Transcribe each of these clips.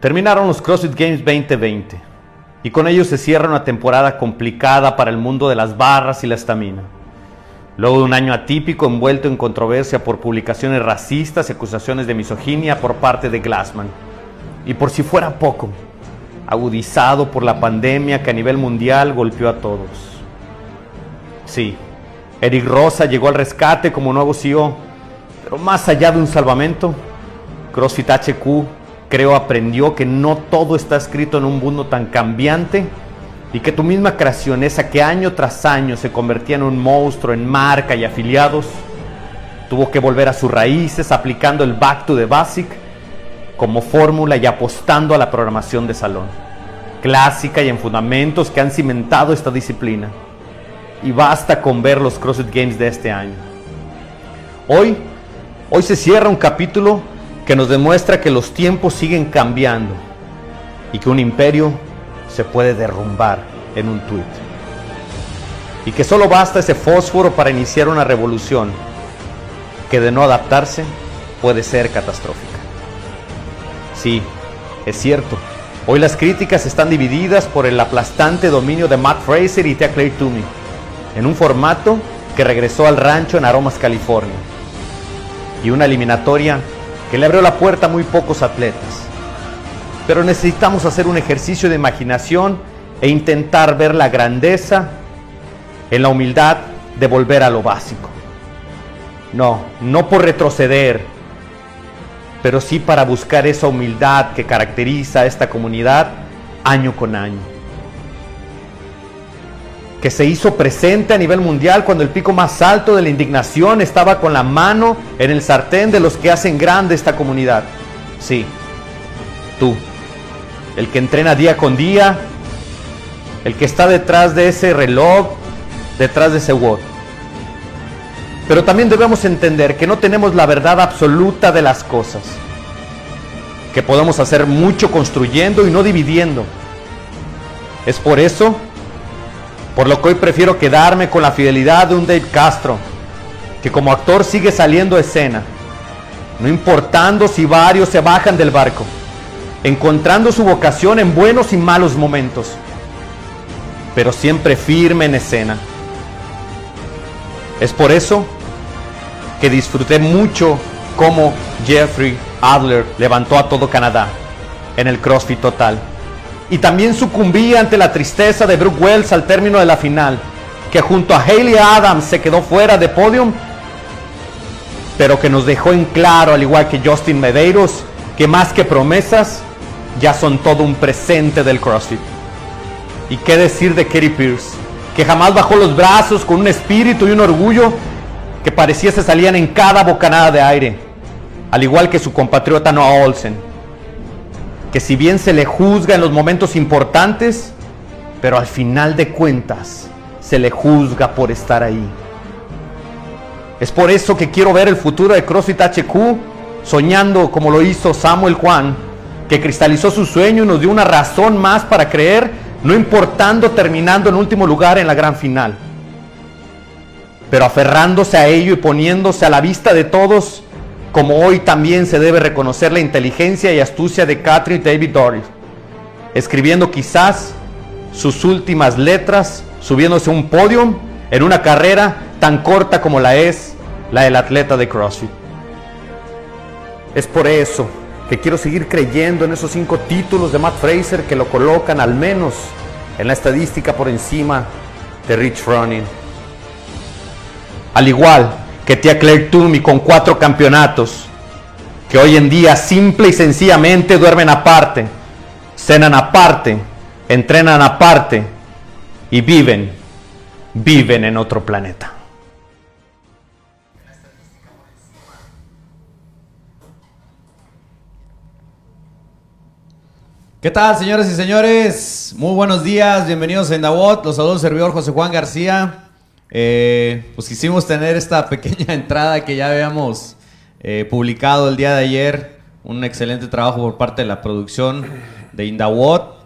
Terminaron los CrossFit Games 2020 y con ellos se cierra una temporada complicada para el mundo de las barras y la estamina. Luego de un año atípico envuelto en controversia por publicaciones racistas y acusaciones de misoginia por parte de Glassman. Y por si fuera poco, agudizado por la pandemia que a nivel mundial golpeó a todos. Sí, Eric Rosa llegó al rescate como nuevo CEO, pero más allá de un salvamento, CrossFit HQ creo aprendió que no todo está escrito en un mundo tan cambiante y que tu misma creación, esa que año tras año se convertía en un monstruo en marca y afiliados, tuvo que volver a sus raíces aplicando el Back to the Basic como fórmula y apostando a la programación de salón, clásica y en fundamentos que han cimentado esta disciplina. Y basta con ver los CrossFit Games de este año. Hoy, hoy se cierra un capítulo que nos demuestra que los tiempos siguen cambiando y que un imperio se puede derrumbar en un tuit. Y que solo basta ese fósforo para iniciar una revolución que de no adaptarse puede ser catastrófica. Sí, es cierto. Hoy las críticas están divididas por el aplastante dominio de Matt Fraser y Tia Clay Toomey, en un formato que regresó al rancho en Aromas, California, y una eliminatoria que le abrió la puerta a muy pocos atletas. Pero necesitamos hacer un ejercicio de imaginación e intentar ver la grandeza en la humildad de volver a lo básico. No, no por retroceder, pero sí para buscar esa humildad que caracteriza a esta comunidad año con año que se hizo presente a nivel mundial cuando el pico más alto de la indignación estaba con la mano en el sartén de los que hacen grande esta comunidad. Sí, tú, el que entrena día con día, el que está detrás de ese reloj, detrás de ese WOD. Pero también debemos entender que no tenemos la verdad absoluta de las cosas, que podemos hacer mucho construyendo y no dividiendo. Es por eso por lo que hoy prefiero quedarme con la fidelidad de un Dave Castro, que como actor sigue saliendo a escena, no importando si varios se bajan del barco, encontrando su vocación en buenos y malos momentos, pero siempre firme en escena. Es por eso que disfruté mucho cómo Jeffrey Adler levantó a todo Canadá en el CrossFit Total y también sucumbí ante la tristeza de Brooke Wells al término de la final, que junto a Hayley Adams se quedó fuera de podium, pero que nos dejó en claro, al igual que Justin Medeiros, que más que promesas, ya son todo un presente del CrossFit. ¿Y qué decir de Katie Pierce? Que jamás bajó los brazos con un espíritu y un orgullo que parecía se salían en cada bocanada de aire, al igual que su compatriota Noah Olsen que si bien se le juzga en los momentos importantes, pero al final de cuentas se le juzga por estar ahí. Es por eso que quiero ver el futuro de CrossFit HQ soñando como lo hizo Samuel Juan, que cristalizó su sueño y nos dio una razón más para creer, no importando terminando en último lugar en la gran final. Pero aferrándose a ello y poniéndose a la vista de todos como hoy también se debe reconocer la inteligencia y astucia de Catherine David Doris, escribiendo quizás sus últimas letras, subiéndose a un podio en una carrera tan corta como la es la del atleta de CrossFit. Es por eso que quiero seguir creyendo en esos cinco títulos de Matt Fraser que lo colocan al menos en la estadística por encima de Rich Froning. Al igual que tía Claire Toomey con cuatro campeonatos, que hoy en día simple y sencillamente duermen aparte, cenan aparte, entrenan aparte y viven, viven en otro planeta. ¿Qué tal, señores y señores? Muy buenos días, bienvenidos a Endawot. Los saludos servidor José Juan García. Eh, pues quisimos tener esta pequeña entrada que ya habíamos eh, publicado el día de ayer. Un excelente trabajo por parte de la producción de Indawot.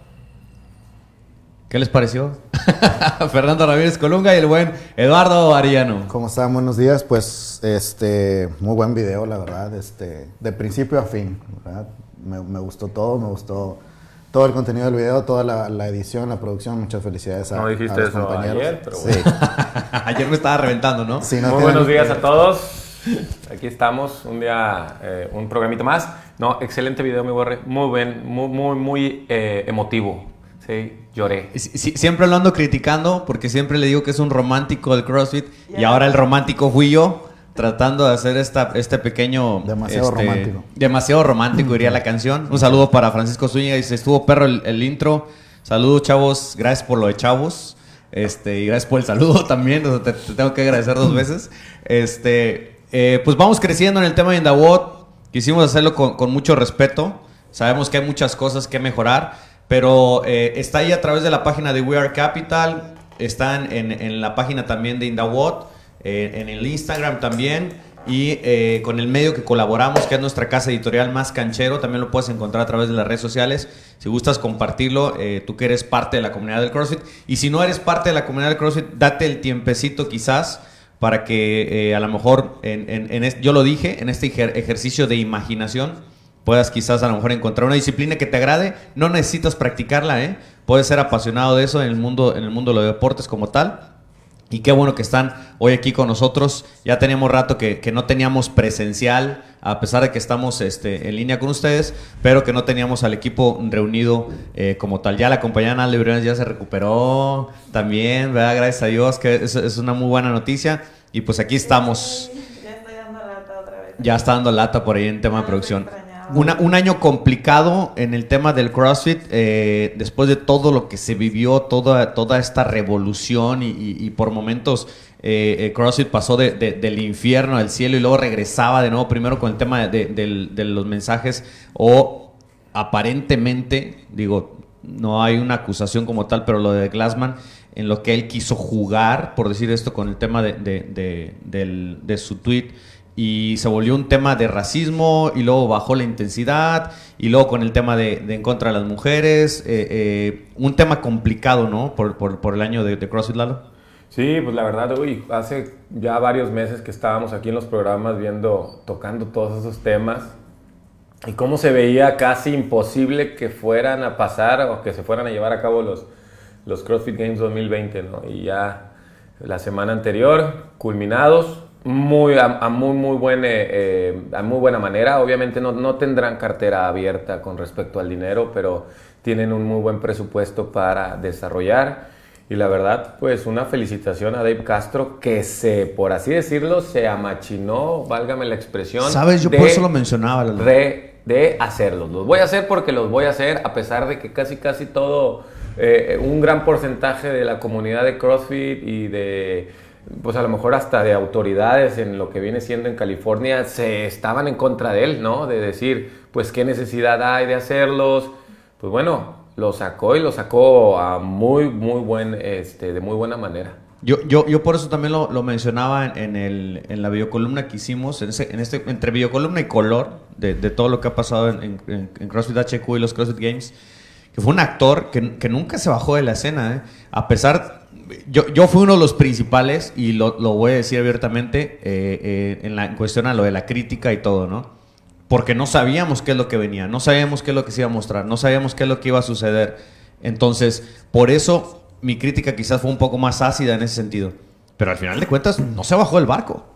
¿Qué les pareció? Fernando Ramírez Colunga y el buen Eduardo Ariano. ¿Cómo están? Buenos días. Pues este, muy buen video, la verdad. Este, de principio a fin, me, me gustó todo, me gustó todo el contenido del video, toda la, la edición, la producción. Muchas felicidades a, No dijiste a los eso compañeros. ayer, pero Sí. Ayer me estaba reventando, ¿no? Sí, no Muy tienen- buenos días a todos. Aquí estamos, un día, eh, un programito más. No, excelente video, mi borre. Muy buen, muy, muy, muy eh, emotivo. Sí, lloré. Sí, sí, siempre lo ando criticando porque siempre le digo que es un romántico del CrossFit y ahora el romántico fui yo tratando de hacer esta, este pequeño... Demasiado este, romántico. Demasiado romántico diría la canción. Un saludo para Francisco Zúñiga, dice, estuvo perro el, el intro. Saludos chavos, gracias por lo de chavos. Este, y gracias por el saludo también, o sea, te, te tengo que agradecer dos veces. Este, eh, pues vamos creciendo en el tema de Indawot. Quisimos hacerlo con, con mucho respeto. Sabemos que hay muchas cosas que mejorar, pero eh, está ahí a través de la página de We Are Capital, están en, en la página también de Indawot, eh, en el Instagram también. Y eh, con el medio que colaboramos, que es nuestra casa editorial más canchero, también lo puedes encontrar a través de las redes sociales. Si gustas compartirlo, eh, tú que eres parte de la comunidad del CrossFit. Y si no eres parte de la comunidad del CrossFit, date el tiempecito quizás para que eh, a lo mejor, en, en- en yo lo dije, en este ejer- ejercicio de imaginación, puedas quizás a lo mejor encontrar una disciplina que te agrade. No necesitas practicarla, ¿eh? Puedes ser apasionado de eso en el mundo, en el mundo de los deportes como tal. Y qué bueno que están hoy aquí con nosotros. Ya teníamos rato que, que no teníamos presencial, a pesar de que estamos este, en línea con ustedes, pero que no teníamos al equipo reunido eh, como tal. Ya la compañía Nalde Briones ya se recuperó también, ¿verdad? Gracias a Dios, que es, es una muy buena noticia. Y pues aquí estamos. Ya estoy dando lata otra vez. Ya está dando lata por ahí en tema de Ya producción. Un año complicado en el tema del CrossFit, eh, después de todo lo que se vivió, toda, toda esta revolución y, por momentos eh, CrossFit pasó de- de- del infierno al cielo y luego regresaba de nuevo, primero con el tema de, los mensajes o aparentemente, digo, no hay una acusación como tal, pero lo de Glassman, en lo que él quiso jugar, por decir esto, con el tema de, de su tweet, y se volvió un tema de racismo, y luego bajó la intensidad, y luego con el tema de, de en contra de las mujeres, eh, eh, un tema complicado, ¿no? Por, por- por el año de, de CrossFit Lalo. Sí, pues la verdad, uy, hace ya varios meses que estábamos aquí en los programas viendo, tocando todos esos temas y cómo se veía casi imposible que fueran a pasar o que se fueran a llevar a cabo los, los CrossFit Games 2020, ¿no? Y ya la semana anterior, culminados, muy, a, a muy, muy, buen, eh, eh, a muy buena manera. Obviamente no, no tendrán cartera abierta con respecto al dinero, pero tienen un muy buen presupuesto para desarrollar. Y la verdad, pues una felicitación a Dave Castro que se, por así decirlo, se amachinó, válgame la expresión. ¿Sabes? Yo de- por eso lo mencionaba. De, de hacerlos. Los voy a hacer porque los voy a hacer a pesar de que casi casi todo, eh, un gran porcentaje de la comunidad de CrossFit y de, pues a lo mejor hasta de autoridades en lo que viene siendo en California, se estaban en contra de él, ¿no? De decir, pues qué necesidad hay de hacerlos. Pues bueno, lo sacó y lo sacó a muy, muy buen, este, de muy buena manera. Yo, yo, yo por eso también lo, lo mencionaba en, el, en la videocolumna que hicimos, en, ese- en este, entre videocolumna y color, de, todo lo que ha pasado en CrossFit HQ y los CrossFit Games, que fue un actor que, que nunca se bajó de la escena, ¿eh? A pesar, yo, yo fui uno de los principales, y lo, lo voy a decir abiertamente, eh, eh, en, la, en cuestión a lo de la crítica y todo, ¿no? Porque no sabíamos qué es lo que venía, no sabíamos qué es lo que se iba a mostrar, no sabíamos qué es lo que iba a suceder. Entonces, por eso mi crítica quizás fue un poco más ácida en ese sentido. Pero al final de cuentas, no se bajó del barco.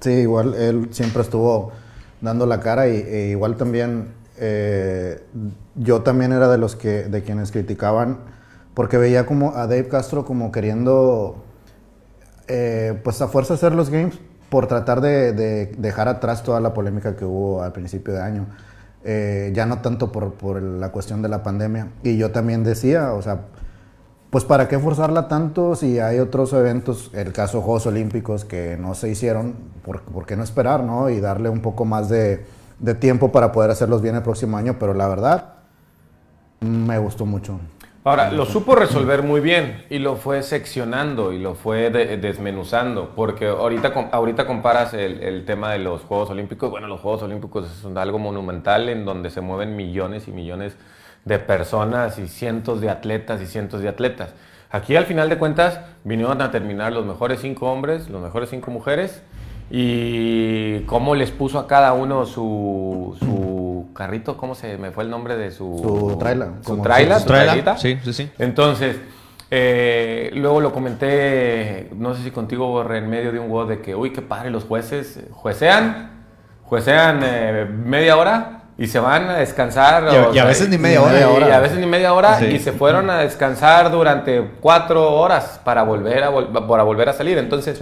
Sí, igual él siempre estuvo dando la cara y e igual también eh, yo también era de los que de quienes criticaban porque veía como a Dave Castro como queriendo eh, pues a fuerza hacer los games por tratar de, de dejar atrás toda la polémica que hubo al principio de año. Eh, ya no tanto por, por la cuestión de la pandemia. Y yo también decía, o sea, pues para qué forzarla tanto si hay otros eventos, el caso Juegos Olímpicos que no se hicieron, ¿por, por qué no esperar, no? Y darle un poco más de, de tiempo para poder hacerlos bien el próximo año, pero la verdad, me gustó mucho. Ahora, lo supo resolver muy bien y lo fue seccionando y lo fue de- desmenuzando, porque ahorita, ahorita comparas el, el tema de los Juegos Olímpicos, bueno, los Juegos Olímpicos son algo monumental en donde se mueven millones y millones de personas y cientos de atletas y cientos de atletas. Aquí al final de cuentas vinieron a terminar los mejores cinco hombres, los mejores cinco mujeres y cómo les puso a cada uno su, su carrito, ¿cómo se me fue el nombre de su... Su trailer, Su trailer, su su trailer, trailita. sí, sí, sí. Entonces, eh, luego lo comenté, no sé si contigo, Borre, en medio de un WOD de que, uy, qué padre, los jueces juecean, juecean eh, media hora y se van a descansar. Y a- o y a veces ni media y- hora. y a veces ni media hora Sí. y se fueron a descansar durante cuatro horas para volver a, vol- para volver a salir. Entonces,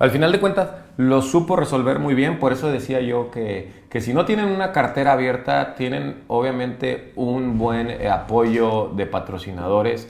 al final de cuentas, lo supo resolver muy bien. Por eso decía yo que, que si no tienen una cartera abierta, tienen obviamente un buen eh, apoyo de patrocinadores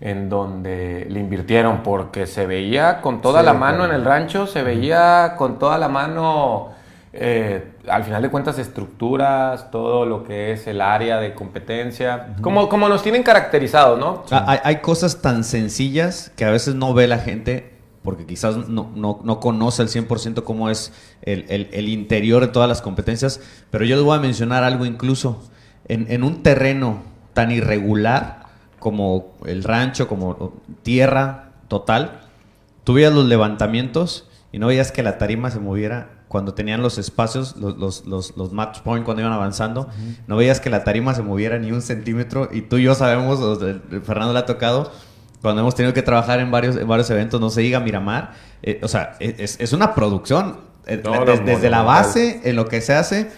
en donde le invirtieron, porque se veía con toda Sí, la mano claro. en el rancho, se veía con toda la mano, eh, al final de cuentas, estructuras, todo lo que es el área de competencia, como, como nos tienen caracterizados, ¿no? Ah, Hay, hay cosas tan sencillas que a veces no ve la gente porque quizás no, no- no conoce al 100% cómo es el, el- el interior de todas las competencias, pero yo les voy a mencionar algo incluso. En, en un terreno tan irregular como el rancho, como tierra total, tú veías los levantamientos y no veías que la tarima se moviera cuando tenían los espacios, los, los, los, los match point cuando iban avanzando, no veías que la tarima se moviera ni un centímetro y tú y yo sabemos, Fernando le ha tocado, cuando hemos tenido que trabajar en varios, en varios eventos, no se diga Miramar, eh, o sea, es, es una producción, eh, No, no, des- no, desde no, la base, en lo que se hace,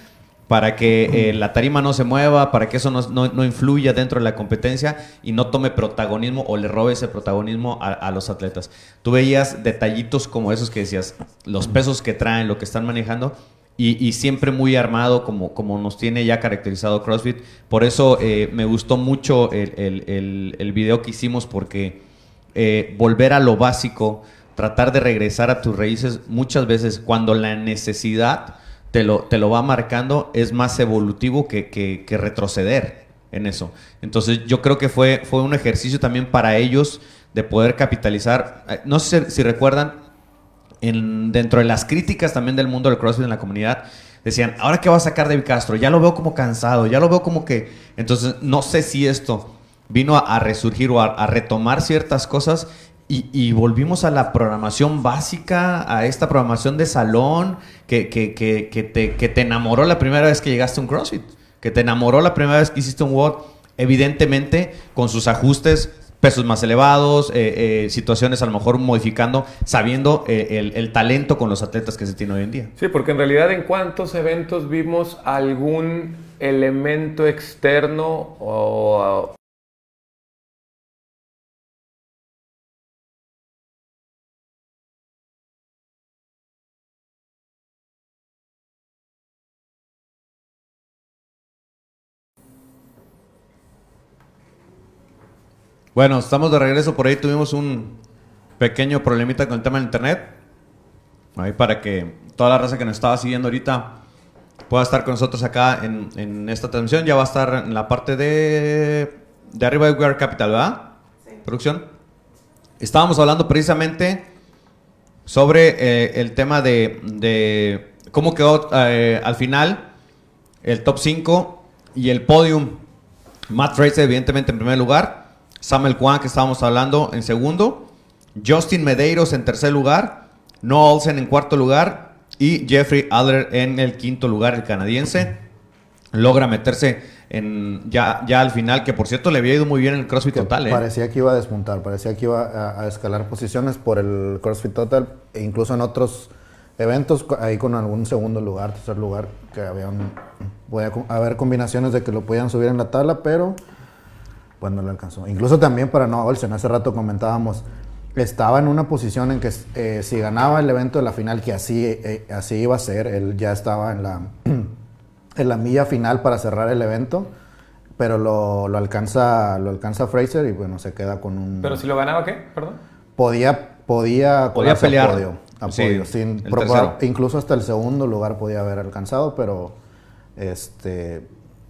para que eh, la tarima no se mueva, para que eso no, no- no influya dentro de la competencia y no tome protagonismo o le robe ese protagonismo a, a los atletas. Tú veías detallitos como esos que decías, los pesos que traen, lo que están manejando. Y, siempre muy armado como, como nos tiene ya caracterizado CrossFit. Por eso eh, me gustó mucho el, el- el- el video que hicimos porque eh, volver a lo básico, tratar de regresar a tus raíces, muchas veces cuando la necesidad te lo, te lo va marcando, es más evolutivo que, que- que retroceder en eso. Entonces yo creo que fue, fue un ejercicio también para ellos de poder capitalizar. Eh, No sé si recuerdan, en- dentro de las críticas también del mundo del CrossFit en la comunidad, decían, ¿ahora qué va a sacar David Castro? Ya lo veo como cansado, ya lo veo como que... Entonces, no sé si esto vino a, resurgir o a, retomar ciertas cosas y, volvimos a la programación básica, a esta programación de salón que, que- que- que te, que te enamoró la primera vez que llegaste a un CrossFit, que te enamoró la primera vez que hiciste un WOD, evidentemente con sus ajustes pesos más elevados, eh, eh, situaciones a lo mejor modificando, sabiendo eh, el, el talento con los atletas que se tiene hoy en día. Sí, porque en realidad en cuántos eventos vimos algún elemento externo o Bueno, estamos de regreso. Por ahí tuvimos un pequeño problemita con el tema del internet. Ahí para que toda la raza que nos estaba siguiendo ahorita pueda estar con nosotros acá en, en esta transmisión. Ya va a estar en la parte de, de arriba de We Are Capital, ¿verdad? Producción. Estábamos hablando precisamente sobre eh, el tema de, de cómo quedó eh, al final el top 5 y el podium. Matt Fraser, evidentemente, en primer lugar. Samuel Kwan, que estábamos hablando, en segundo. Justin Medeiros en tercer lugar. Noah Olsen en cuarto lugar. Y Jeffrey Adler en el quinto lugar, el canadiense. Logra meterse en ya, ya al final, que por cierto le había ido muy bien en el CrossFit Que Total. ¿eh? Parecía que iba a despuntar, parecía que iba a, a escalar posiciones por el CrossFit Total e incluso en otros eventos, ahí con algún segundo lugar, tercer lugar, que habían, co- haber combinaciones de que lo podían subir en la tabla, pero no lo alcanzó. Incluso también para Noah Olsen, hace rato comentábamos, estaba en una posición en que eh, si ganaba el evento de la final, que así, eh, así iba a ser, él ya estaba en la, en la milla final para cerrar el evento, pero lo, lo alcanza, lo alcanza Fraser y bueno, se queda con un... Pero si lo ganaba, ¿qué? Perdón. podía, podía, Podía colarse a pelear. podio, a Sí, podio, sin probar- incluso hasta el segundo lugar podía haber alcanzado, pero este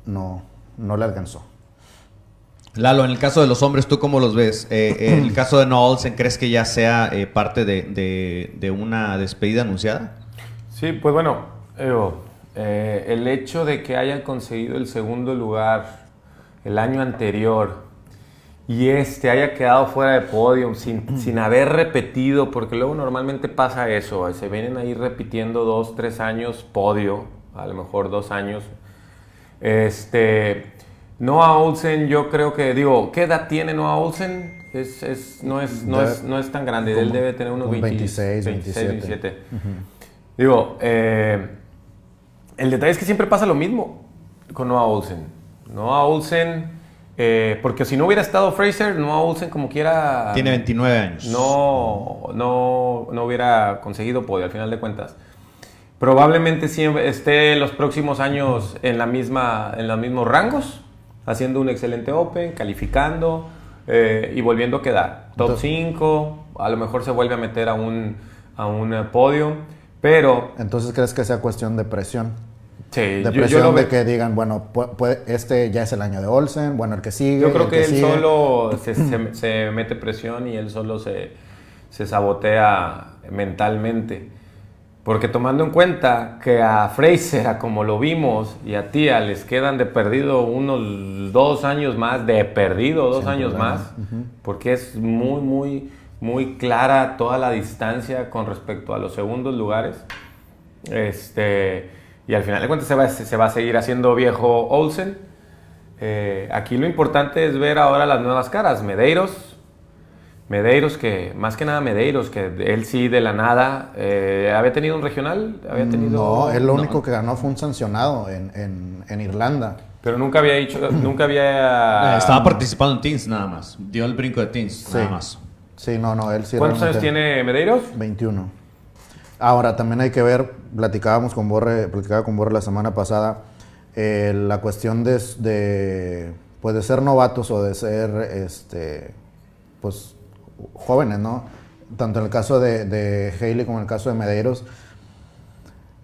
no, no le alcanzó. Lalo, en el caso de los hombres, ¿tú cómo los ves? Eh, en el caso de Noah Olsen, ¿crees que ya sea eh, parte de, de- de una despedida anunciada? Sí, pues bueno, Evo, eh, el hecho de que hayan conseguido el segundo lugar el año anterior y este haya quedado fuera de podium sin, sin haber repetido, porque luego normalmente pasa eso, se vienen ahí repitiendo dos, tres años podio, a lo mejor dos años. Este, Noah Olsen, yo creo que, digo, ¿qué edad tiene Noah Olsen? Es, es, no, es, no, Debe- es, no es tan grande, él debe tener unos un 20 26, 27. Digo, eh, el detalle es que siempre pasa lo mismo con Noah Olsen. Noah Olsen, eh, porque si no hubiera estado Fraser, Noah Olsen como quiera... Tiene 29 años. no, no, no hubiera conseguido podio al final de cuentas. Probablemente siempre esté en los próximos años en, la misma, en los mismos rangos, haciendo un excelente Open, calificando eh, y volviendo a quedar. Top Entonces- 5, a lo mejor se vuelve a meter a un, a un eh, podio, pero Entonces, ¿crees que sea cuestión de presión? sí, De yo- yo, presión lo de que digan, bueno, pu- puede- este ya es el año de Olsen, bueno, el que sigue. yo creo el que él sigue. solo se, se- se mete presión y él solo se, se sabotea mentalmente. Porque tomando en cuenta que a Fraser, a como lo vimos, y a Tía les quedan de perdido unos dos años más, de perdido dos Sin años problema. más, porque es muy, muy, muy clara toda la distancia con respecto a los segundos lugares. Este, y al final de cuentas se va, se va a seguir haciendo viejo Olsen. Eh, aquí lo importante es ver ahora las nuevas caras. Medeiros, Medeiros que, más que nada Medeiros, que él sí de la nada, eh, había tenido un regional, había tenido... No, él lo no, único que ganó fue un sancionado en, en, en Irlanda. Pero nunca había hecho, nunca había... Eh, Estaba participando en Teens nada más. Dio el brinco de Teens nada más. Sí, no, no, él sí ¿Cuántos años tiene Medeiros? 21. Ahora, también hay que ver, platicábamos con Borre, platicaba con Borre la semana pasada, eh, la cuestión de, de, pues de ser novatos o de ser, este, pues, jóvenes, ¿no? Tanto en el caso de, de Haley como en el caso de Medeiros,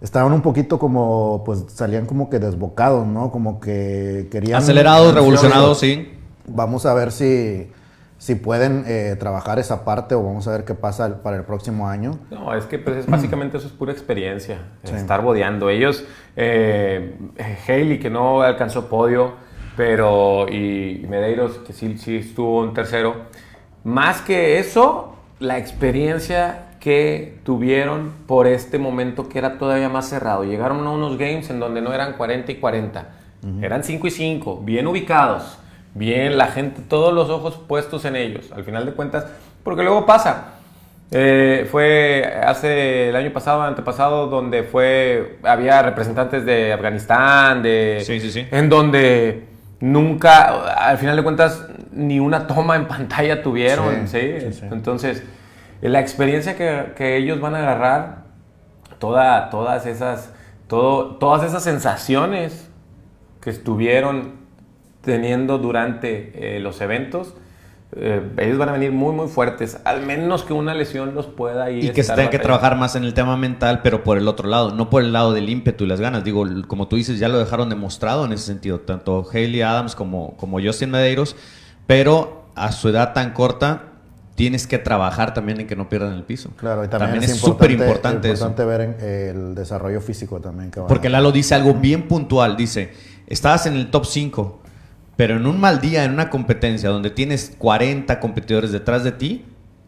estaban un poquito como, pues, salían como que desbocados, ¿no? Como que querían... Acelerados, revolucionados, sí. Vamos a ver si, si pueden eh, trabajar esa parte o vamos a ver qué pasa para el próximo año. No, es que pues, es básicamente eso es pura experiencia, Sí. estar bodeando. Ellos, eh, Haley que no alcanzó podio, pero y Medeiros que sí, sí estuvo en tercero. Más que eso, la experiencia que tuvieron por este momento que era todavía más cerrado. Llegaron a unos games en donde no eran 40 y 40, eran 5 y 5, bien ubicados, bien la gente, todos los ojos puestos en ellos. Al final de cuentas, porque luego pasa. Eh, fue hace el año pasado, antepasado, donde fue había representantes de Afganistán, de Sí, sí, sí. en donde nunca, al final de cuentas, ni una toma en pantalla tuvieron, Sí, ¿sí? sí, sí. Entonces, la experiencia que, que ellos van a agarrar, toda, todas esas, todo, todas esas sensaciones que estuvieron teniendo durante eh, los eventos, eh, ellos van a venir muy, muy fuertes, al menos que una lesión los pueda ir Y que se tenga que trabajar más en el tema mental, pero por el otro lado, no por el lado del ímpetu y las ganas. Digo, como tú dices, ya lo dejaron demostrado en ese sentido, tanto Haley Adams como, como Justin Medeiros, pero a su edad tan corta, tienes que trabajar también en que no pierdan el piso. Claro, y también, es súper importante importante eso. ver en- el desarrollo físico también. Que Porque Lalo dice algo bien puntual, dice, estabas en el top 5, pero en un mal día, en una competencia donde tienes 40 competidores detrás de ti,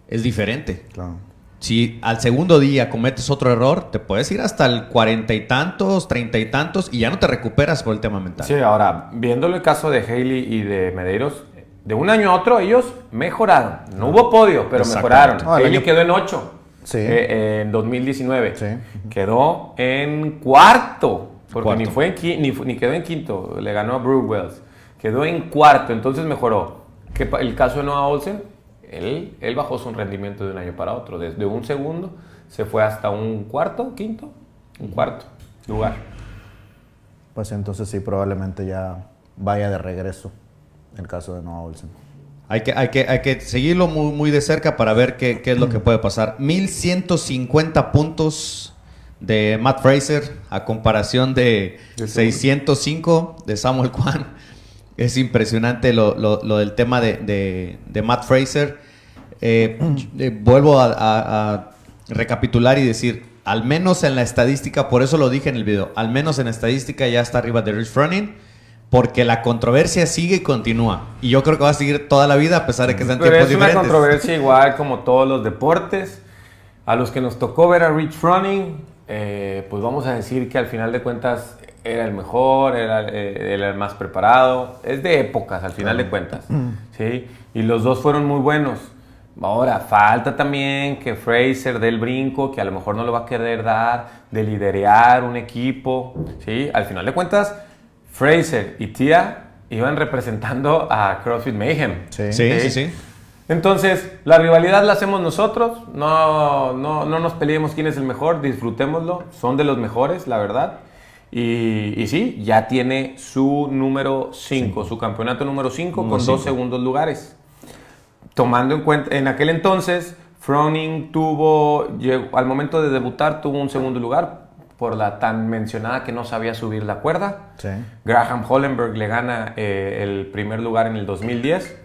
es diferente. Claro. Si al segundo día cometes otro error, te puedes ir hasta el cuarenta y tantos, treinta y tantos y ya no te recuperas por el tema mental. Sí, ahora, viéndolo el caso de Haley y de Medeiros, de un año a otro ellos mejoraron. No hubo podio, pero mejoraron. Ah, el Haley año- quedó en 8 Sí. en 2019. Sí. Quedó en cuarto, porque Cuarto. Ni, fue en ni, ni quedó en quinto, le ganó a Brooke Wells. Quedó en cuarto, entonces mejoró. ¿Qué pa- el caso de Noah Olsen, él, él bajó su rendimiento de un año para otro. Desde un segundo se fue hasta un cuarto, quinto, un cuarto lugar. Pues entonces sí, probablemente ya vaya de regreso el caso de Noah Olsen. Hay que, hay que, hay que seguirlo muy, muy de cerca para ver qué, qué es lo que puede pasar. 1150 puntos de Matt Fraser a comparación de De 605 de Samuel Kwan. Es impresionante lo, lo- lo del tema de, de- de Matt Fraser. Eh, eh, vuelvo a, a- a recapitular y decir, al menos en la estadística, por eso lo dije en el video, al menos en la estadística ya está arriba de Rich Froning, porque la controversia sigue y continúa. Y yo creo que va a seguir toda la vida a pesar de que sean Pero tiempos es una diferentes. controversia igual como todos los deportes. A los que nos tocó ver a Rich Froning, eh, pues vamos a decir que al final de cuentas era el mejor, era, eh, era el más preparado. Es de épocas, al final de cuentas. ¿sí? Y los dos fueron muy buenos. Ahora, falta también que Fraser dé el brinco, que a lo mejor no lo va a querer dar, de liderear un equipo. ¿sí? Al final de cuentas, Fraser y Tia iban representando a CrossFit Mayhem. Sí, sí, sí. Entonces, la rivalidad la hacemos nosotros, no, no, no nos peleemos quién es el mejor, disfrutémoslo, son de los mejores, la verdad. Y, y sí, ya tiene su número 5, su campeonato número 5 con dos segundos lugares. Tomando en cuenta, en aquel entonces, Froning tuvo, llegó- al momento de debutar, tuvo un segundo lugar por la tan mencionada que no sabía subir la cuerda. Sí. Graham Hollenberg le gana eh, el primer lugar en el 2010.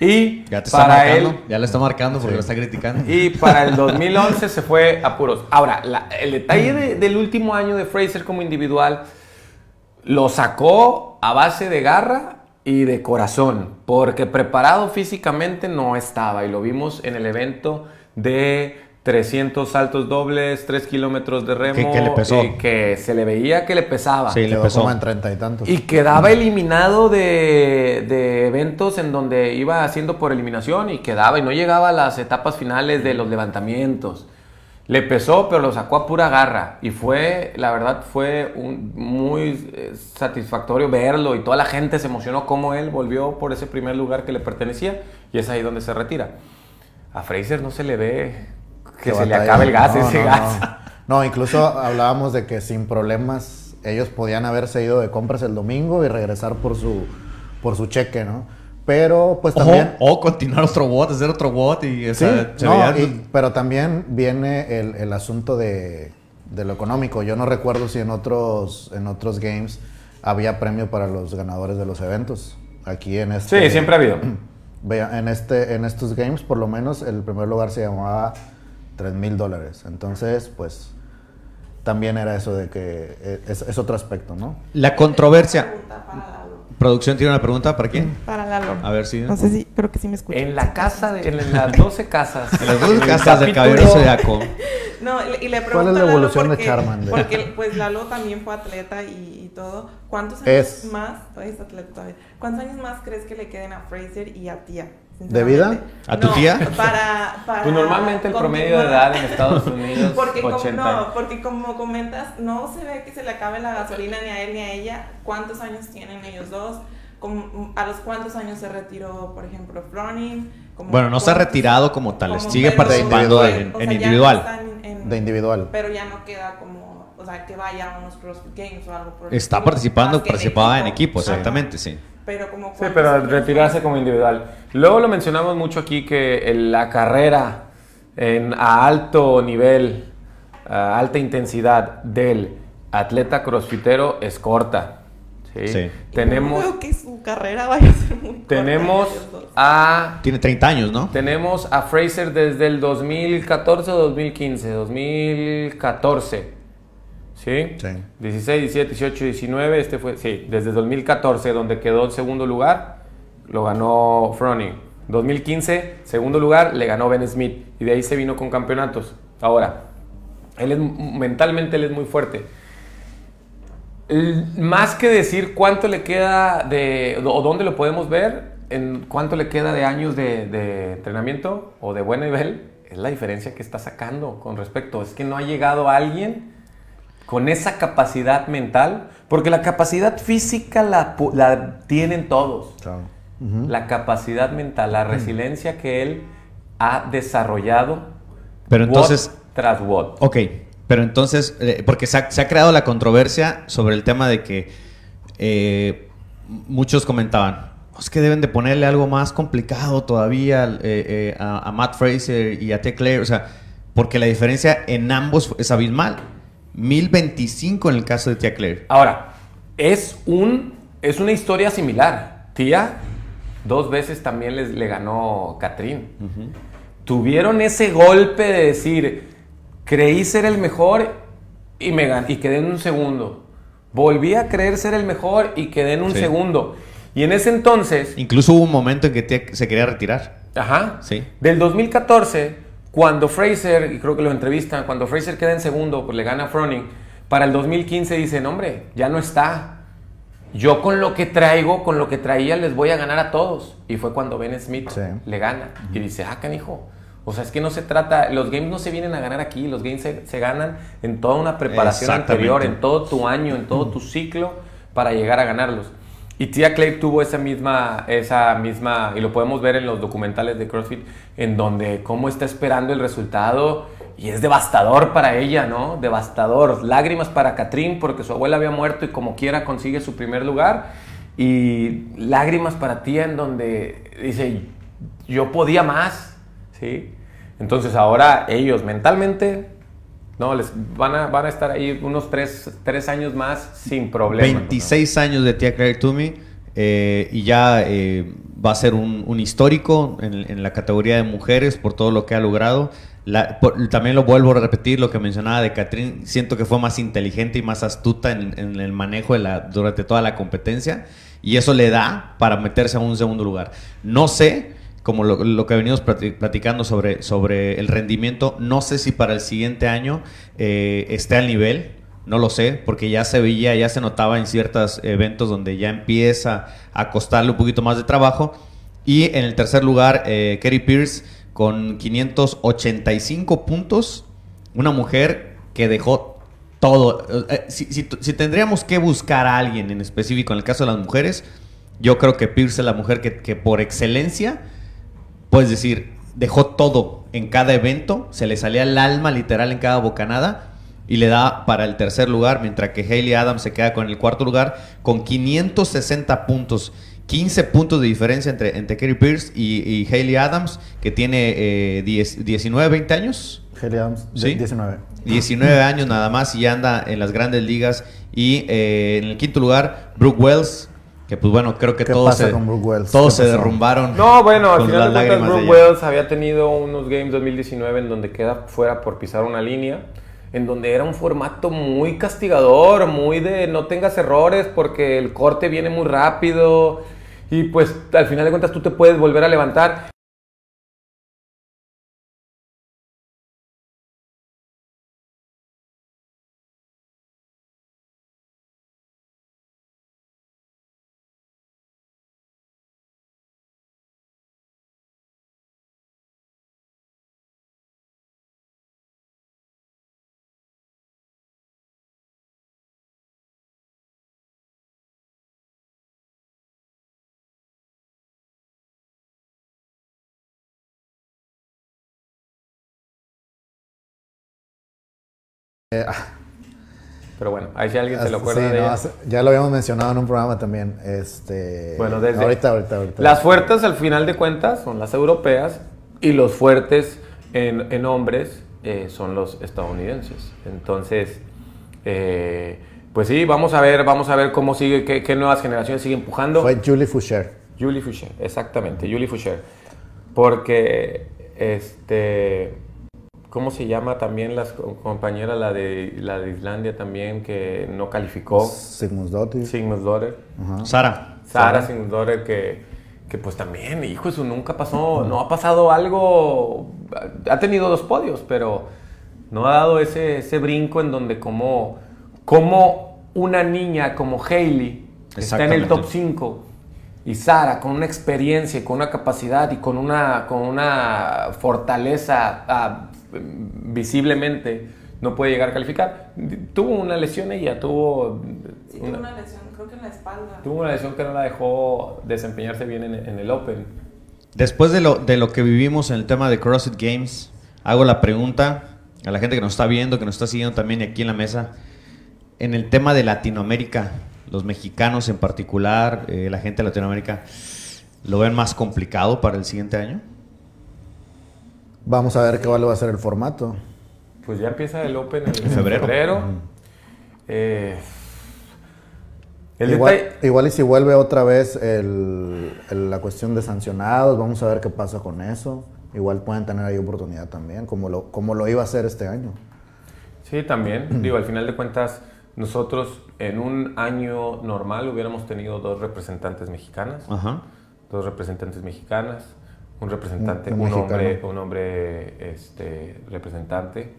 Y Ya te está para marcando. él, Ya lo está marcando porque lo está criticando. y para el 2011 se fue a puros. Ahora, la- el detalle de- del último año de Fraser como individual lo sacó a base de garra y de corazón, porque preparado físicamente no estaba. Y lo vimos en el evento de 300 saltos dobles, 3 kilómetros de remo. Que- que le pesó. y que se le veía que le pesaba. Sí, le pesó. como en treinta y tantos. Y quedaba eliminado de, de eventos en donde iba haciendo por eliminación y quedaba y no llegaba a las etapas finales de los levantamientos. Le pesó, pero lo sacó a pura garra. Y fue, la verdad, fue un- muy eh, satisfactorio verlo. Y toda la gente se emocionó como él volvió por ese primer lugar que le pertenecía. Y es ahí donde se retira. A Fraser no se le ve que, se le acabe el gas, No, ese no, gas. No. No, incluso hablábamos de que sin problemas ellos podían haberse ido de compras el domingo y regresar por su, por su cheque, ¿no? Pero pues también... o continuar otro bot, hacer otro bot y o Sí, y- pero también viene el, el asunto de, de lo económico. Yo no recuerdo si en otros, en otros games había premio para los ganadores de los eventos. Aquí en este... Sí, siempre ha habido. En, este, en estos games, por lo menos, el primer lugar se llamaba 3 mil dólares. Entonces, pues, también era eso de que eh, es, es otro aspecto, ¿no? La controversia. Producción tiene una pregunta para quién? Para Lalo. A ver si. No sé si, pero que sí me escucha. En la casa, de- en las 12 casas. En las dos el casas del caballero zodiaco. No, y le- le ¿Cuál pregunto es la a Lalo evolución de porque- Charmander? Porque pues Lalo también fue atleta y, y todo. ¿Cuántos años Es. más? Todavía es atleta todavía. ¿Cuántos años más crees que le queden a Fraser y a Tía? ¿De vida? ¿A tu No, tía? Para, para Pues normalmente el promedio de edad en Estados Unidos Porque como, 80. no, porque como comentas, no se ve que se le acabe la gasolina ni a él ni a ella. ¿Cuántos años tienen ellos dos? Como- ¿A los cuántos años se retiró, por ejemplo, Froning? Como Bueno, no se ha retirado como tal, como- sigue pero- participando De en, individual. o en sea, ya no individual. están en- De individual. Pero ya no queda como, o sea, que vaya a unos CrossFit Games o algo por el Está participando, participaba en equipo, Ajá. exactamente, sí. Pero como Sí, pero retirarse como individual. Luego lo mencionamos mucho aquí que el- la carrera en, a alto nivel, a alta intensidad del atleta crossfitero es corta. ¿sí? Sí. No Tenemos, creo que su carrera vaya a ser muy corta tenemos a Tiene 30 años, ¿no? Tenemos a Fraser desde el 2014 o 2015. 2014. ¿Sí? Sí. 16, 17, 18, 19. Este fue, sí, desde 2014, donde quedó en segundo lugar, lo ganó Froning. 2015, segundo lugar, le ganó Ben Smith. Y de ahí se vino con campeonatos. Ahora, él es, mentalmente él es muy fuerte. El- Más que decir cuánto le queda de, o dónde lo podemos ver, en cuánto le queda de años de, de entrenamiento o de buen nivel, es la diferencia que está sacando con respecto. Es que no ha llegado alguien con esa capacidad mental, porque la capacidad física la, tienen todos. Claro. La capacidad mental, la resiliencia que él ha desarrollado. Pero entonces- Tras WOD. Ok, pero entonces, eh, porque se ha, se ha creado la controversia sobre el tema de que eh, muchos comentaban, es que deben de ponerle algo más complicado todavía eh, a, a Matt Fraser y a T. Claire, o sea, porque la diferencia en ambos es abismal. 1025 en el caso de Tia Claire. Ahora, es, un, es una historia similar. Tía, dos veces también les, le ganó Catrín. Tuvieron ese golpe de decir, creí ser el mejor y, me gan- y quedé en un segundo. Volví a creer ser el mejor y quedé en un Sí. segundo. Y en ese entonces, Incluso hubo un momento en que Tia se quería retirar. Ajá. Sí. Del 2014, cuando Fraser, y creo que lo entrevistan, cuando Fraser queda en segundo, pues le gana a Froning, Para el 2015 dicen, hombre, ya no está. Yo con lo que traigo, con lo que traía, les voy a ganar a todos. Y fue cuando Ben Smith Sí. le gana. Y dice, ah, canijo. O sea, es que no se trata, los games no se vienen a ganar aquí, los games se, se ganan en toda una preparación anterior, en todo tu año, en todo tu ciclo para llegar a ganarlos. Y Tia Clay tuvo esa misma, esa misma, y lo podemos ver en los documentales de CrossFit, en donde cómo está esperando el resultado y es devastador para ella, ¿no? Devastador. Lágrimas para Catrín porque su abuela había muerto y como quiera consigue su primer lugar. Y lágrimas para Tia en donde dice, yo podía más, ¿sí? Entonces ahora ellos mentalmente, no, les van a, van a estar ahí unos tres, tres años más sin problema. 26 años de Tia Claire Toomey eh, y ya eh, va a ser un, un histórico en, en la categoría de mujeres por todo lo que ha logrado. También lo vuelvo a repetir, lo que mencionaba de Catrín, siento que fue más inteligente y más astuta en, en el manejo de la, durante toda la competencia y eso le da para meterse a un segundo lugar. No sé, como lo, lo que venimos plati- platicando sobre, sobre el rendimiento, no sé si para el siguiente año eh, esté al nivel, no lo sé, porque ya se veía, ya se notaba en ciertos eventos donde ya empieza a costarle un poquito más de trabajo. Y en el tercer lugar, eh, Kerry Pierce con 585 puntos, una mujer que dejó todo. Eh, si, si- tendríamos que buscar a alguien en específico, en el caso de las mujeres, yo creo que Pierce es la mujer que por excelencia, puedes decir, dejó todo en cada evento, se le salía el alma literal en cada bocanada y le da para el tercer lugar, mientras que Hayley Adams se queda con el cuarto lugar con 560 puntos. 15 puntos de diferencia entre, entre Kerry Pierce y, y Hayley Adams, que tiene eh, 10 19, 20 años. Haley Adams, Sí. 19. 19 años nada más y ya anda en las grandes ligas. Y eh, en el quinto lugar, Brooke Wells, que pues bueno, creo que ¿Qué todos, pasa se, con Brooke Wells? todos ¿Qué se derrumbaron. No, bueno, al final de cuentas, Brooke. Wells había tenido unos games 2019 en donde queda fuera por pisar una línea, en donde era un formato muy castigador, muy de no tengas errores porque el corte viene muy rápido y pues al final de cuentas tú te puedes volver a levantar. Pero bueno, ahí si alguien se lo acuerda Sí, de no, ella. ya lo habíamos mencionado en un programa también. Este, Bueno, desde- ahorita, ahorita, ahorita. Las fuertes al final de cuentas son las europeas y los fuertes en, en hombres eh, son los estadounidenses. Entonces, eh, pues sí, vamos a ver, vamos a ver cómo sigue, qué, qué nuevas generaciones sigue empujando. Fue Julie Foucher. Julie Foucher, exactamente, Julie Foucher. Porque, este, ¿cómo se llama también la compañera, la de, la de Islandia también, que no calificó? Sigmundsdóttir. Sigmundsdóttir. Sara. Sara Sigmundsdóttir, que, que pues también, hijo, eso nunca pasó, no ha pasado algo, ha tenido dos podios, pero no ha dado ese, ese brinco en donde como, como una niña como Hailey está en el top 5 y Sara con una experiencia, y con una capacidad y con una, con una fortaleza ah, visiblemente no puede llegar a calificar. Tuvo una lesión ella, tuvo... Sí, tuvo una lesión, creo que en la espalda. Tuvo una lesión que no la dejó desempeñarse bien en, en el Open. Después de lo, de lo que vivimos en el tema de CrossFit Games, hago la pregunta a la gente que nos está viendo, que nos está siguiendo también aquí en la mesa. En el tema de Latinoamérica, los mexicanos en particular, eh, la gente de Latinoamérica, ¿lo ven más complicado para el siguiente año? Vamos a ver qué va a ser el formato. Pues ya empieza el Open en, En febrero. Eh, el igual, detalle- igual y si vuelve otra vez el- el- la cuestión de sancionados, vamos a ver qué pasa con eso. Igual pueden tener ahí oportunidad también, como lo, como lo iba a hacer este año. Sí, también. Digo, al final de cuentas, nosotros en un año normal hubiéramos tenido dos representantes mexicanas. Ajá. dos representantes mexicanas, un representante, Un- hombre, un hombre este, representante.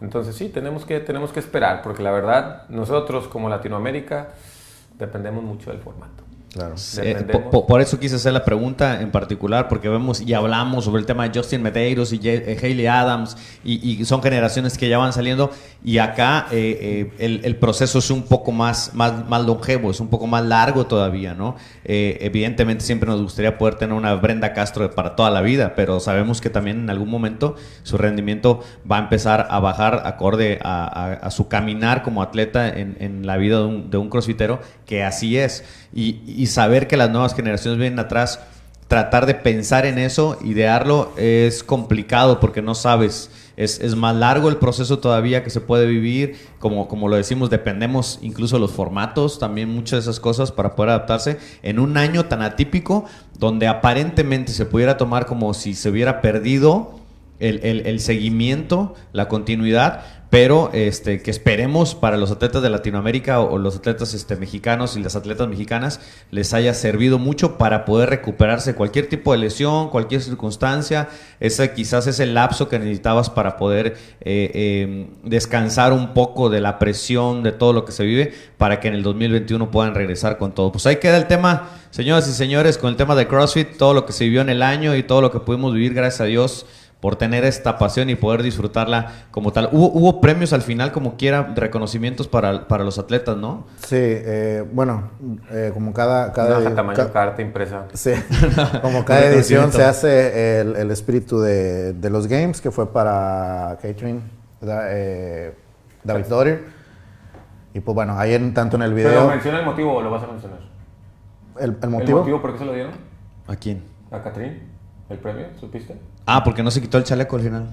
Entonces sí, tenemos que, tenemos que esperar, porque la verdad, nosotros como Latinoamérica dependemos mucho del formato. Claro. Eh, por, eso quise hacer la pregunta en particular, porque vemos y hablamos sobre el tema de Justin Medeiros y eh, Hayley Adams, y, y son generaciones que ya van saliendo, y acá eh, eh, el, el proceso es un poco más, más, más longevo, es un poco más largo todavía, ¿no? Eh, evidentemente siempre nos gustaría poder tener una Brenda Castro para toda la vida, pero sabemos que también en algún momento su rendimiento va a empezar a bajar acorde a, a- a su caminar como atleta en, en la vida de un, de un crossfitero, que así es. Y, y saber que las nuevas generaciones vienen atrás, tratar de pensar en eso, idearlo, es complicado porque no sabes. Es, es más largo el proceso todavía que se puede vivir. Como, como lo decimos, dependemos incluso de los formatos, también muchas de esas cosas para poder adaptarse en un año tan atípico donde aparentemente se pudiera tomar como si se hubiera perdido el, el- el seguimiento, la continuidad, pero este, que esperemos para los atletas de Latinoamérica o, los atletas este, mexicanos y las atletas mexicanas les haya servido mucho para poder recuperarse cualquier tipo de lesión, cualquier circunstancia. Ese quizás es el lapso que necesitabas para poder eh, eh, descansar un poco de la presión de todo lo que se vive para que en el 2021 puedan regresar con todo. Pues ahí queda el tema, señoras y señores, con el tema de CrossFit, todo lo que se vivió en el año y todo lo que pudimos vivir, gracias a Dios por tener esta pasión y poder disfrutarla como tal. Hubo, hubo premios al final, como quiera, reconocimientos para, para los atletas, ¿no? Sí, eh, bueno, eh, como cada... cada Una tamaño ca- carta impresa. Sí, como cada edición se hace el, el espíritu de, de los games, que fue para Catherine, da- eh, David Dotter. Y pues bueno, ahí en, tanto en el Pero video... menciona el motivo o lo vas a mencionar. El, el ¿El motivo... motivo por qué se lo dieron? ¿A quién? ¿A Catrín? ¿El premio? ¿Supiste? Ah, porque no se quitó el chaleco al final.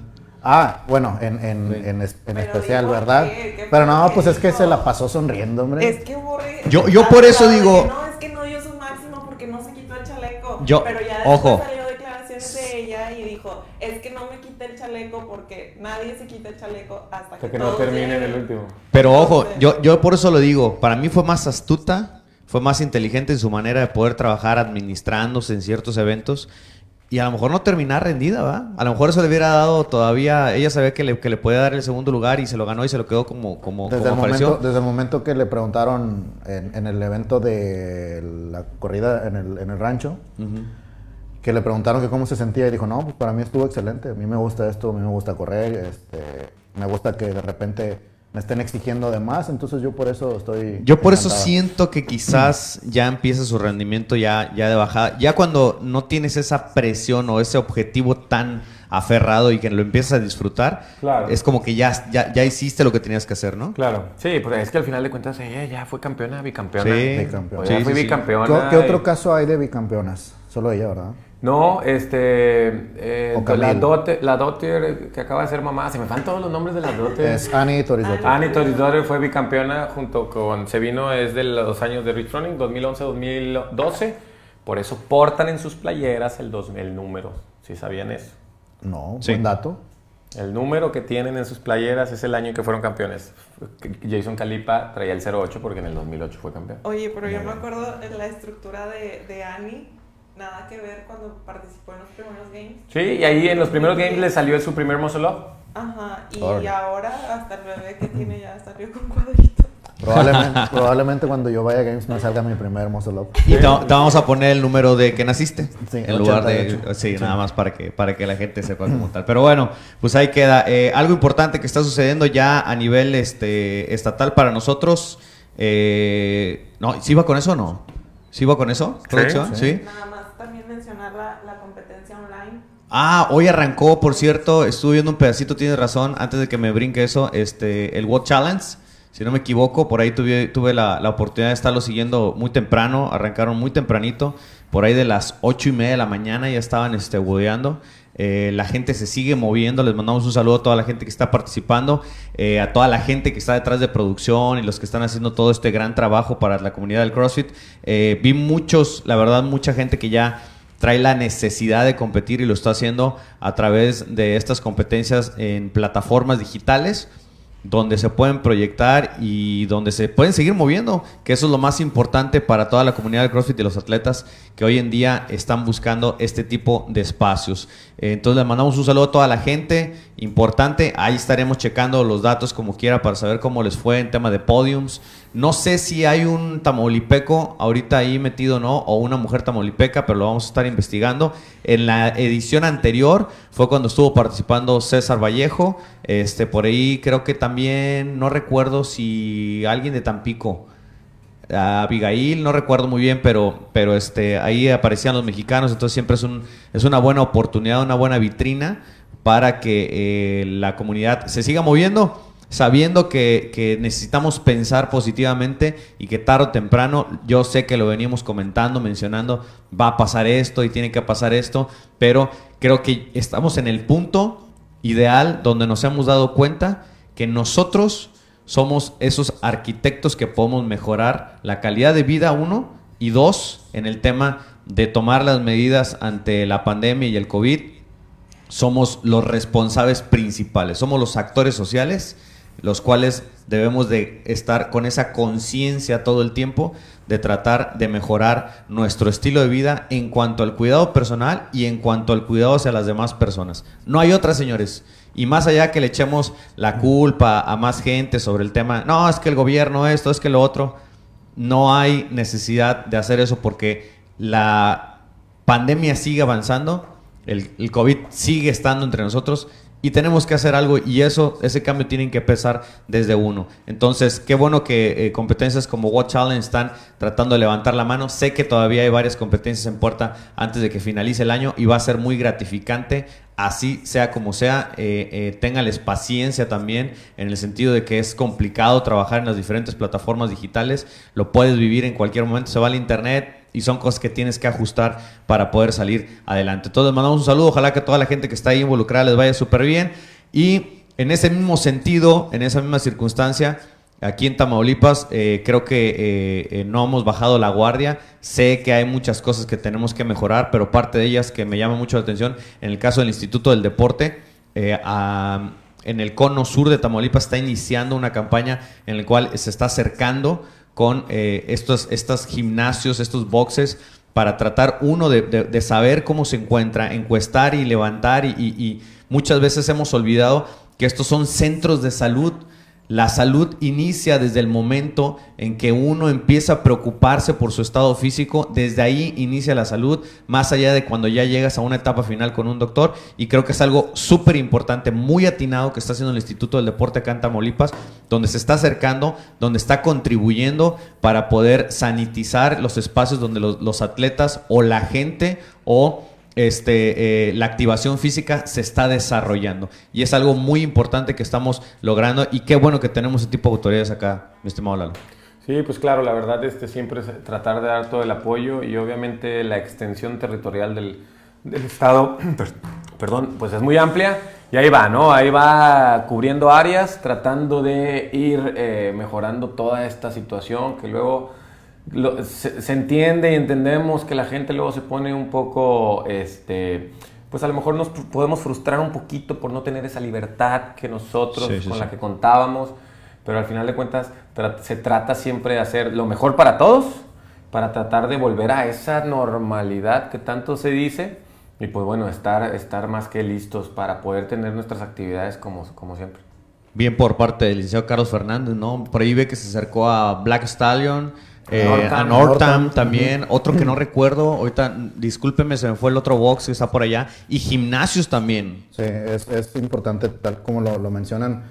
Ah, bueno, en, en, Sí. en, es- en Pero especial, digo, ¿verdad? ¿qué? ¿Qué Pero no, pues es que se la pasó sonriendo, hombre. Es que borré. Yo- yo por eso digo- No, es que no dio su máximo porque no se quitó el chaleco. Yo- pero ya después ojo. salió declaraciones de ella y dijo: Es que no me quité el chaleco porque nadie se quita el chaleco hasta que, Hasta que no termine en lleguen". el último. Pero ojo, yo, yo por eso lo digo, para mí fue más astuta, fue más inteligente en su manera de poder trabajar administrándose en ciertos eventos y a lo mejor no terminar rendida, ¿va? A lo mejor eso le hubiera dado todavía, ella sabía que le, que le podía dar el segundo lugar y se lo ganó y se lo quedó como, como, Desde como el, apareció. momento, desde el momento que le preguntaron en, en el evento de la corrida en el, en el rancho, que le preguntaron que cómo se sentía y dijo, no, pues para mí estuvo excelente, a mí me gusta esto, a mí me gusta correr, este, me gusta que de repente me estén exigiendo de más, entonces yo por eso estoy... Yo por eso encantada". siento que quizás ya empieza su rendimiento ya, ya de bajada. Ya cuando no tienes esa presión o ese objetivo tan aferrado y que lo empiezas a disfrutar, Claro. es como que ya, ya, ya hiciste lo que tenías que hacer, ¿no? Claro. Sí, pues es que al final de cuentas ella ya fue campeona, bicampeona. Sí. Bicampeona. Ya Sí, fue sí, sí. bicampeona. ¿Qué, qué otro caso hay de bicampeonas? Solo ella, ¿verdad? No, este. eh, la, dote, la Dotter que acaba de ser mamá. Se me van todos los nombres de las Dotter. Es Annie Torizotti. Annie Torisdottir fue bicampeona junto con. Se vino es de los años de Rich Running, 2011-2012. Por eso portan en sus playeras el, dos, el número. Si sabían eso. No, Sí. buen dato. El número que tienen en sus playeras es el año en que fueron campeones. Jason Calipa traía el 08 porque en el 2008 fue campeón. Oye, pero yo me acuerdo la estructura de, de Annie, nada que ver cuando participó en los primeros games. Sí, y ahí en los primeros games le salió su primer muscle up. Ajá, y Órale. ahora hasta el bebé que tiene ya salió con cuadrito. Probablemente, probablemente cuando yo vaya a Games me salga mi primer muscle up. Y te, te vamos a poner el número de que naciste. Sí, en lugar de. 88. Sí, nada más para que, para que la gente sepa como tal. Pero bueno, pues ahí queda. Eh, algo importante que está sucediendo ya a nivel este, estatal para nosotros. Eh, no, ¿sí va con eso o no? ¿Sí va con eso? ¿Producción? sí. ¿Sí? Nada más mencionar la, competencia online. Ah, hoy arrancó, por cierto, estuve viendo un pedacito, tienes razón, antes de que me brinque eso, este, el World Challenge, si no me equivoco, por ahí tuve, tuve la, la oportunidad de estarlo siguiendo muy temprano, arrancaron muy tempranito, por ahí de las ocho y media de la mañana ya estaban este. Eh, la gente se sigue moviendo, les mandamos un saludo a toda la gente que está participando, eh, a toda la gente que está detrás de producción y los que están haciendo todo este gran trabajo para la comunidad del CrossFit. Eh, vi muchos, la verdad, mucha gente que ya trae la necesidad de competir y lo está haciendo a través de estas competencias en plataformas digitales donde se pueden proyectar y donde se pueden seguir moviendo, que eso es lo más importante para toda la comunidad del CrossFit y los atletas que hoy en día están buscando este tipo de espacios. Eh, entonces le mandamos un saludo a toda la gente, importante, ahí estaremos checando los datos como quiera para saber cómo les fue en tema de podiums. No sé si hay un tamaulipeco ahorita ahí metido no, o una mujer tamaulipeca, pero lo vamos a estar investigando. En la edición anterior fue cuando estuvo participando César Vallejo, este, por ahí creo que también, no recuerdo si alguien de Tampico, Abigail, no recuerdo muy bien, pero, pero este, ahí aparecían los mexicanos, entonces siempre es, un, es una buena oportunidad, una buena vitrina para que eh, la comunidad se siga moviendo, sabiendo que, que, necesitamos pensar positivamente y que tarde o temprano, yo sé que lo veníamos comentando, mencionando, va a pasar esto y tiene que pasar esto, pero creo que estamos en el punto ideal donde nos hemos dado cuenta que nosotros somos esos arquitectos que podemos mejorar la calidad de vida, uno, y dos, en el tema de tomar las medidas ante la pandemia y el COVID, somos los responsables principales, somos los actores sociales, los cuales debemos de estar con esa conciencia todo el tiempo de tratar de mejorar nuestro estilo de vida en cuanto al cuidado personal y en cuanto al cuidado hacia las demás personas. No hay otra, señores. Y más allá que le echemos la culpa a más gente sobre el tema, no, es que el gobierno esto, es que lo otro, no hay necesidad de hacer eso porque la pandemia sigue avanzando, el, el COVID sigue estando entre nosotros y tenemos que hacer algo y eso, ese cambio tiene que empezar desde uno. Entonces, qué bueno que eh, competencias como What Challenge están tratando de levantar la mano. Sé que todavía hay varias competencias en puerta antes de que finalice el año y va a ser muy gratificante. Así sea como sea, eh, eh, paciencia también en el sentido de que es complicado trabajar en las diferentes plataformas digitales. Lo puedes vivir en cualquier momento. Se va al internet, y son cosas que tienes que ajustar para poder salir adelante. Entonces, mandamos un saludo, ojalá que toda la gente que está ahí involucrada les vaya súper bien. Y en ese mismo sentido, en esa misma circunstancia, aquí en Tamaulipas, eh, creo que eh, eh, no hemos bajado la guardia. Sé que hay muchas cosas que tenemos que mejorar, pero parte de ellas que me llama mucho la atención, en el caso del Instituto del Deporte, en el cono sur de Tamaulipas está iniciando una campaña en la cual se está acercando con eh, estos, estos gimnasios, estos boxes, para tratar uno de, saber cómo se encuentra, encuestar y levantar. Y muchas veces hemos olvidado que estos son centros de salud la salud inicia desde el momento en que uno empieza a preocuparse por su estado físico, desde ahí inicia la salud, más allá de cuando ya llegas a una etapa final con un doctor, y creo que es algo súper importante, muy atinado que está haciendo el Instituto del Deporte acá en Tamaulipas, donde se está acercando, donde está contribuyendo para poder sanitizar los espacios donde los atletas o la gente o este, eh, la activación física se está desarrollando. Y es algo muy importante que estamos logrando y qué bueno que tenemos ese tipo de autoridades acá, mi estimado Lalo. Sí, pues claro, la verdad este, siempre es tratar de dar todo el apoyo y obviamente la extensión territorial del, del Estado, perdón, pues es muy amplia y ahí va, ¿no? Ahí va cubriendo áreas, tratando de ir eh, mejorando toda esta situación que luego se, entiende y entendemos que la gente luego se pone un poco, este, pues a lo mejor nos podemos frustrar un poquito por no tener esa libertad que nosotros con la que contábamos, pero al final de cuentas se trata siempre de hacer lo mejor para todos, para tratar de volver a esa normalidad que tanto se dice y pues bueno, estar, estar más que listos para poder tener nuestras actividades como, como siempre. Bien por parte del licenciado Carlos Fernández, ¿no? Por ahí ve que se acercó a Black Stallion, eh, a Northam también, otro que no recuerdo, ahorita discúlpeme, se me fue el otro box que está por allá, y gimnasios también. Sí, es, es importante, tal como lo, lo mencionan,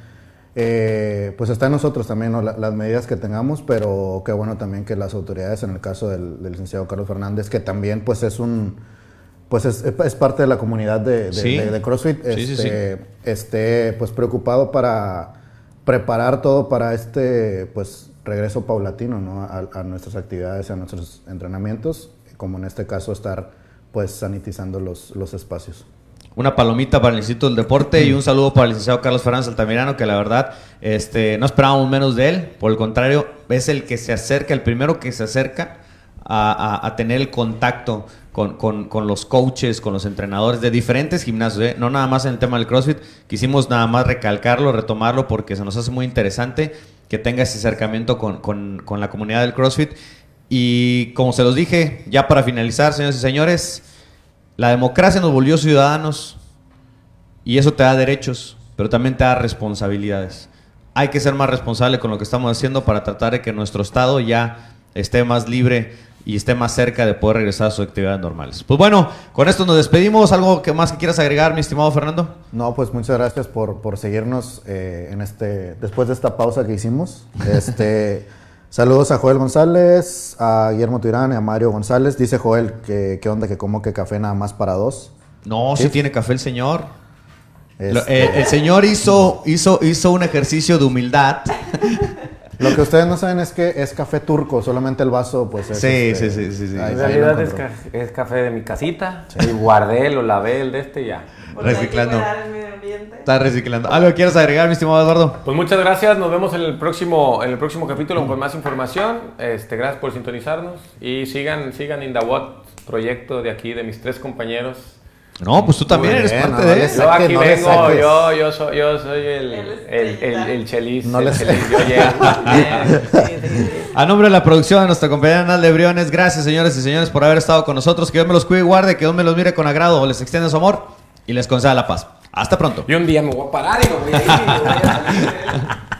eh, pues está en nosotros también las medidas que tengamos, pero qué bueno también que las autoridades, en el caso del, licenciado Carlos Fernández, que también pues es un, pues es, es parte de la comunidad de, de, CrossFit, este, esté pues preocupado para preparar todo para este pues regreso paulatino ¿no? a, nuestras actividades, a nuestros entrenamientos, como en este caso estar pues sanitizando los, los espacios. Una palomita para el Instituto del Deporte y un saludo para el licenciado Carlos Fernández Altamirano, que la verdad este, no esperábamos menos de él. Por el contrario, es el que se acerca, el primero que se acerca a, a, tener el contacto con, con- con los coaches, con los entrenadores de diferentes gimnasios, ¿eh? no nada más en el tema del CrossFit. Quisimos nada más recalcarlo, retomarlo, porque se nos hace muy interesante que tenga ese acercamiento con, con- con la comunidad del CrossFit. Y como se los dije, ya para finalizar, señores y señores, la democracia nos volvió ciudadanos y eso te da derechos, pero también te da responsabilidades. Hay que ser más responsable con lo que estamos haciendo para tratar de que nuestro estado ya esté más libre y esté más cerca de poder regresar a sus actividades normales. Pues bueno, con esto nos despedimos. ¿Algo que más que quieras agregar, mi estimado Fernando? No, pues muchas gracias por, por seguirnos eh, en este, después de esta pausa que hicimos. Este, saludos a Joel González, a Guillermo Tirán y a Mario González. Dice Joel que qué onda que como que café nada más para dos. No, si Sí. tiene café el señor. Lo- Este, eh, el señor hizo, hizo, hizo un ejercicio de humildad. Lo que ustedes no saben es que es café turco, solamente el vaso pues es, Sí, este, sí, sí, sí, sí. En realidad es, ca- es café de mi casita. Y guardé, lo lavé el de este y ya. Reciclando. Está reciclando. ¿Algo que quieras agregar, mi estimado Eduardo? Pues muchas gracias, nos vemos en el próximo, en el próximo capítulo con más información. Este, gracias por sintonizarnos y sigan, sigan Indawat, proyecto de aquí de mis tres compañeros. No, pues tú también eres bien, parte no, de no eso. Yo aquí no vengo, yo, yo soy, yo soy el, El el, el, el, chelis. No el le chelis, yo llego. A nombre de la producción de nuestra compañera Nal de Briones, gracias señores y señores por haber estado con nosotros. Que Dios me los cuide y guarde, que Dios me los mire con agrado, les extienda su amor y les conceda la paz. Hasta pronto. Y un día me voy a parar y me voy a ir y me voy a salir.